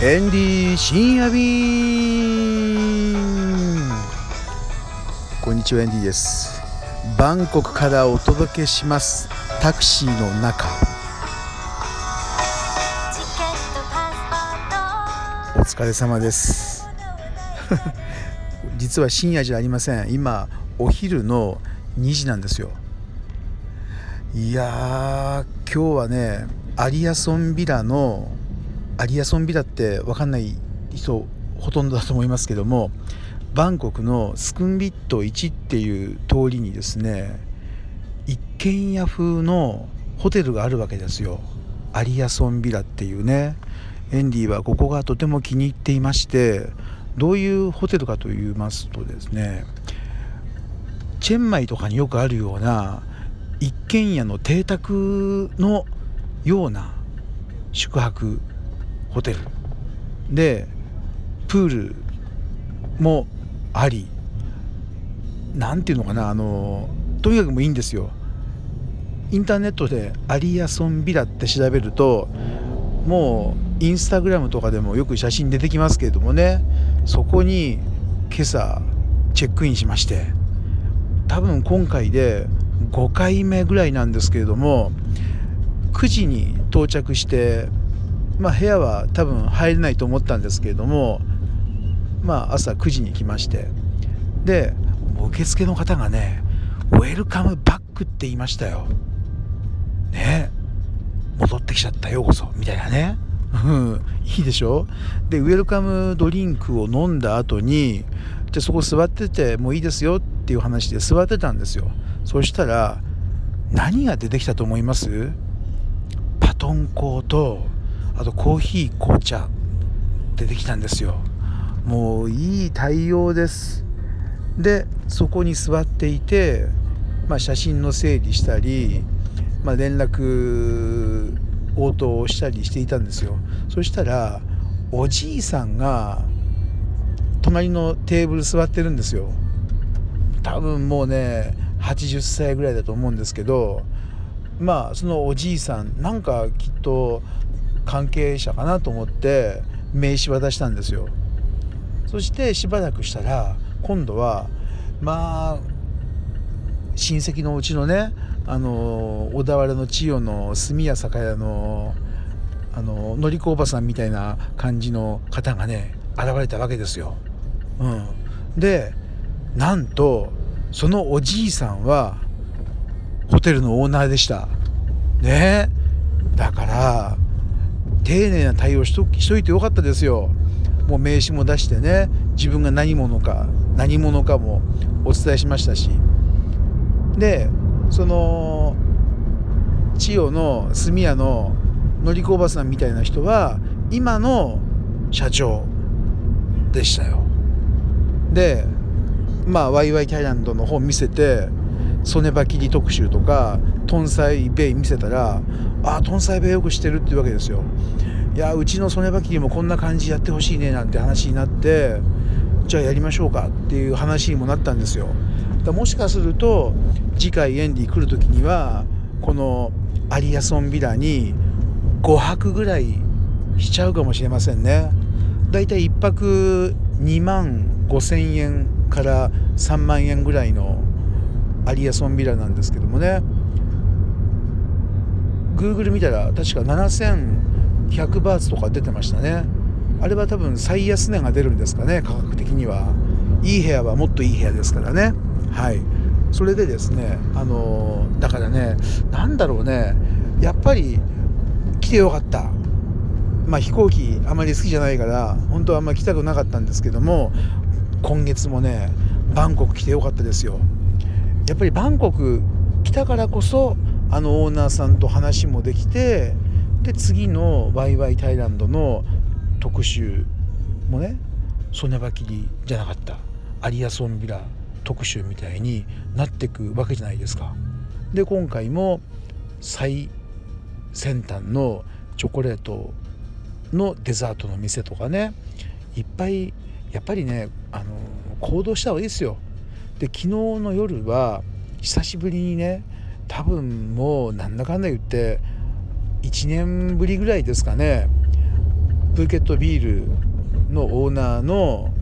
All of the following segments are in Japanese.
エンディ深夜便こんにちはエンディです。バンコクからお届けします。タクシーの中。お疲れ様です。実は深夜じゃありません。今お昼の2時なんですよ。いやー今日はねアリアソンビラのアリアソンビラって分かんない人ほとんどだと思いますけどもバンコクのスクンビット1っていう通りにですね一軒家風のホテルがあるわけですよ。アリアソンビラっていうね。エンディはここがとても気に入っていましてどういうホテルかと言いますとですねチェンマイとかによくあるような一軒家の邸宅のような宿泊ホテル。でプールもあり何ていうのかなあのとにかくもういいんですよ。インターネットでアリアソンビラって調べるともうインスタグラムとかでもよく写真出てきますけれどもねそこに今朝チェックインしまして多分今回で5回目ぐらいなんですけれども9時に到着してまあ部屋は多分入れないと思ったんですけれどもまあ朝9時に来ましてで受付の方がね「ウェルカムバック」って言いましたよ。ね戻ってきちゃったようこそみたいなね。うんいいでしょ？でウェルカムドリンクを飲んだ後にじゃあそこ座っててもういいですよっていう話で座ってたんですよそしたら何が出てきたと思います？パトンコーとあとコーヒー紅茶出てきたんですよ。もういい対応です。でそこに座っていて、まあ、写真の整理したり、まあ、連絡応答をしたりしていたんですよ。そしたらおじいさんが隣のテーブル座ってるんですよ。多分もうね80歳ぐらいだと思うんですけどまあそのおじいさんなんかきっと関係者かなと思って名刺渡したんですよそしてしばらくしたら今度はまあ親戚のうちのねあの小田原の千代の住屋酒屋のあののりこおばさんみたいな感じの方がね現れたわけですよ。うん、でなんとそのおじいさんはホテルのオーナーでした。ねだから丁寧な対応しとしといてよかったですよ。もう名刺も出してね自分が何者か何者かもお伝えしましたしでその千代の住屋ののりこおばさんみたいな人は今の社長でしたよでまあワイワイタイランドの本見せて曽根場切り特集とかトンサイベイ見せたら「ああトンサイベイよくしてる」っていうわけですよ。いやうちの曽根場切りもこんな感じやってほしいねなんて話になってじゃあやりましょうかっていう話にもなったんですよ。だもしかすると次回エンディ来る時にはこのアリアソンビラに5泊ぐらいしちゃうかもしれませんね。だいたい1泊2万5千円から3万円ぐらいのアリアソンビラなんですけどもね。Google 見たら確か7100バーツとか出てましたね。あれは多分最安値が出るんですかね価格的には。いい部屋はもっといい部屋ですからね。はい。それでですねあのだからね何だろうね。やっぱり来てよかった。まあ飛行機あまり好きじゃないから本当はあんまり来たくなかったんですけども今月もねバンコク来てよかったですよ。やっぱりバンコク来たからこそあのオーナーさんと話もできてで次のワイワイタイランドの特集もね曽根場切りじゃなかったアリアソンビラ特集みたいになってくわけじゃないですか。で今回も最先端のチョコレートのデザートの店とかねいっぱいやっぱりねあの行動した方がいいですよ。で昨日の夜は久しぶりにね多分もうなんだかんだ言って1年ぶりぐらいですかねプーケットビールのオーナーの、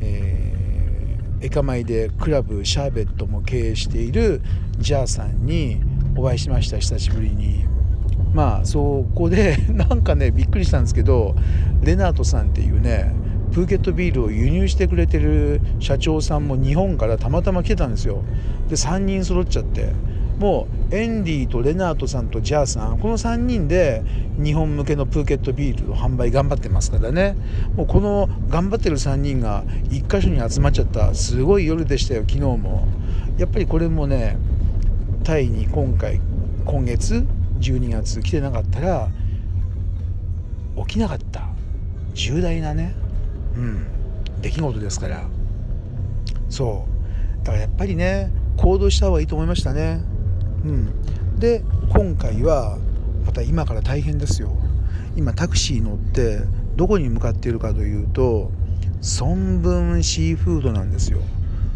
えー、エカマイでクラブシャーベットも経営しているジャーさんにお会いしました久しぶりに。まあそこでなんかねびっくりしたんですけどレナートさんっていうねプーケットビールを輸入してくれてる社長さんも日本からたまたま来てたんですよ。で3人揃っちゃって。もうエンディとレナートさんとジャーさんこの3人で日本向けのプーケットビールの販売頑張ってますからね。もうこの頑張ってる3人が1箇所に集まっちゃった。すごい夜でしたよ昨日も。やっぱりこれもねタイに今回今月12月来てなかったら起きなかった。重大なねうん。出来事ですから。そう。だからやっぱりね行動した方がいいと思いましたね。うん。で今回はまた今から大変ですよ。今タクシー乗ってどこに向かっているかというとソンブンシーフードなんですよ。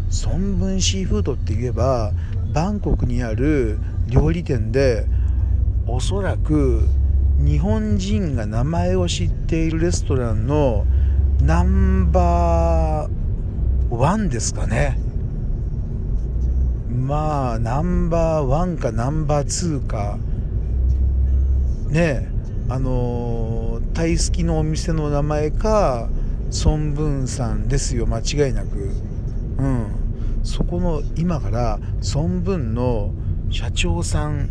ソンブンシーフードって言えばバンコクにある料理店でおそらく日本人が名前を知っているレストランのナンバーワンですかね。まあナンバーワンかナンバーツーか。ねあのタイ好きのお店の名前かソンブンさんですよ間違いなく。うん。そこの今からソンブンの社長さん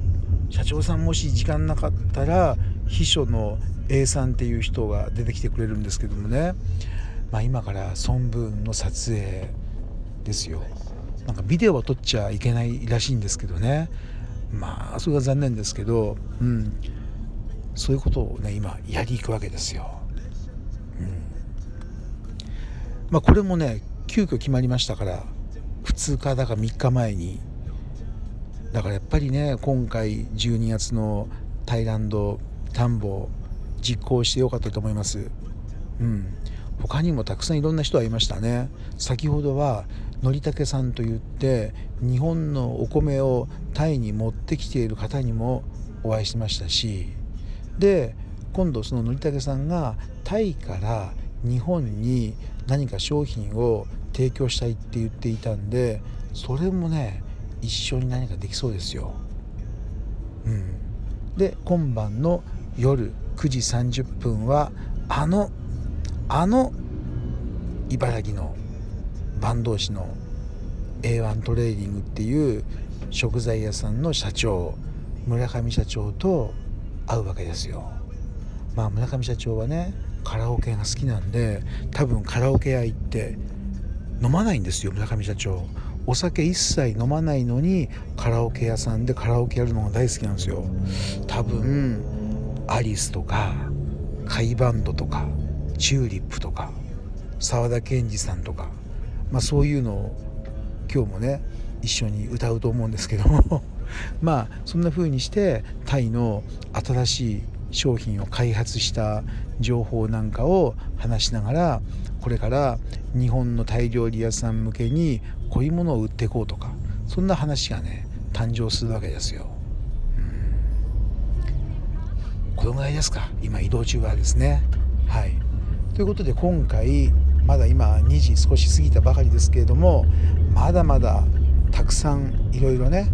社長さんもし時間なかったら秘書の A さんっていう人が出てきてくれるんですけどもね、まあ、今から孫文の撮影ですよ。なんかビデオは撮っちゃいけないらしいんですけどね。まあそれが残念ですけど、うん、そういうことをね今やりいくわけですよ。うん。まあ、これもね急遽決まりましたから2日だか3日前に。だからやっぱりね今回12月のタイランド田んぼを実行してよかったと思います。うん、他にもたくさんいろんな人がいましたね。先ほどはのりたけさんといって日本のお米をタイに持ってきている方にもお会いしましたしで今度そののりたけさんがタイから日本に何か商品を提供したいって言っていたんでそれもね一緒に何かできそうですよ。うん、で今晩の夜9時30分はあのあの茨城の坂東市の A1 トレーディングっていう食材屋さんの社長村上社長と会うわけですよ。まあ村上社長はねカラオケが好きなんで多分カラオケ屋行って飲まないんですよ村上社長。お酒一切飲まないのにカラオケ屋さんでカラオケやるのが大好きなんですよ多分アリスとかカイバンドとかチューリップとか沢田研二さんとか、まあ、そういうのを今日もね一緒に歌うと思うんですけども まあそんな風にしてタイの新しい商品を開発した情報なんかを話しながらこれから日本のタイ料理屋さん向けにこういうものを売っていこうとかそんな話がね誕生するわけですよ。このぐらいですか？今移動中はですね。はい。ということで今回まだ今2時少し過ぎたばかりですけれどもまだまだたくさんいろいろね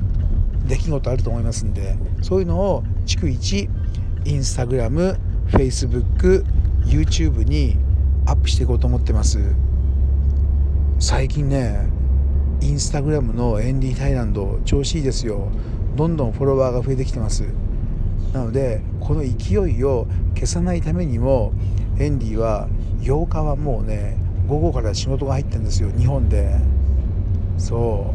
出来事あると思いますんでそういうのを逐一インスタグラム、フェイスブック、YouTube にアップしていこうと思ってます。最近ねインスタグラムのエンディ・タイランド調子いいですよ。どんどんフォロワーが増えてきてます。なのでこの勢いを消さないためにもエンディは8日はもうね午後から仕事が入ってるんですよ日本で。そ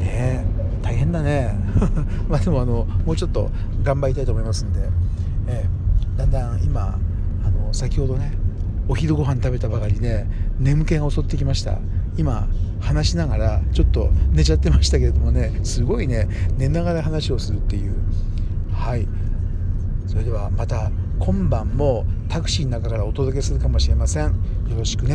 う。ね大変だね。まあでもあのもうちょっと頑張りたいと思いますんで、えー、だんだん今あの先ほどねお昼ご飯食べたばかりで眠気が襲ってきました。今話しながらちょっと寝ちゃってましたけれどもねすごいね寝ながら話をするっていう。はい。それではまた今晩もタクシーの中からお届けするかもしれません。よろしくね。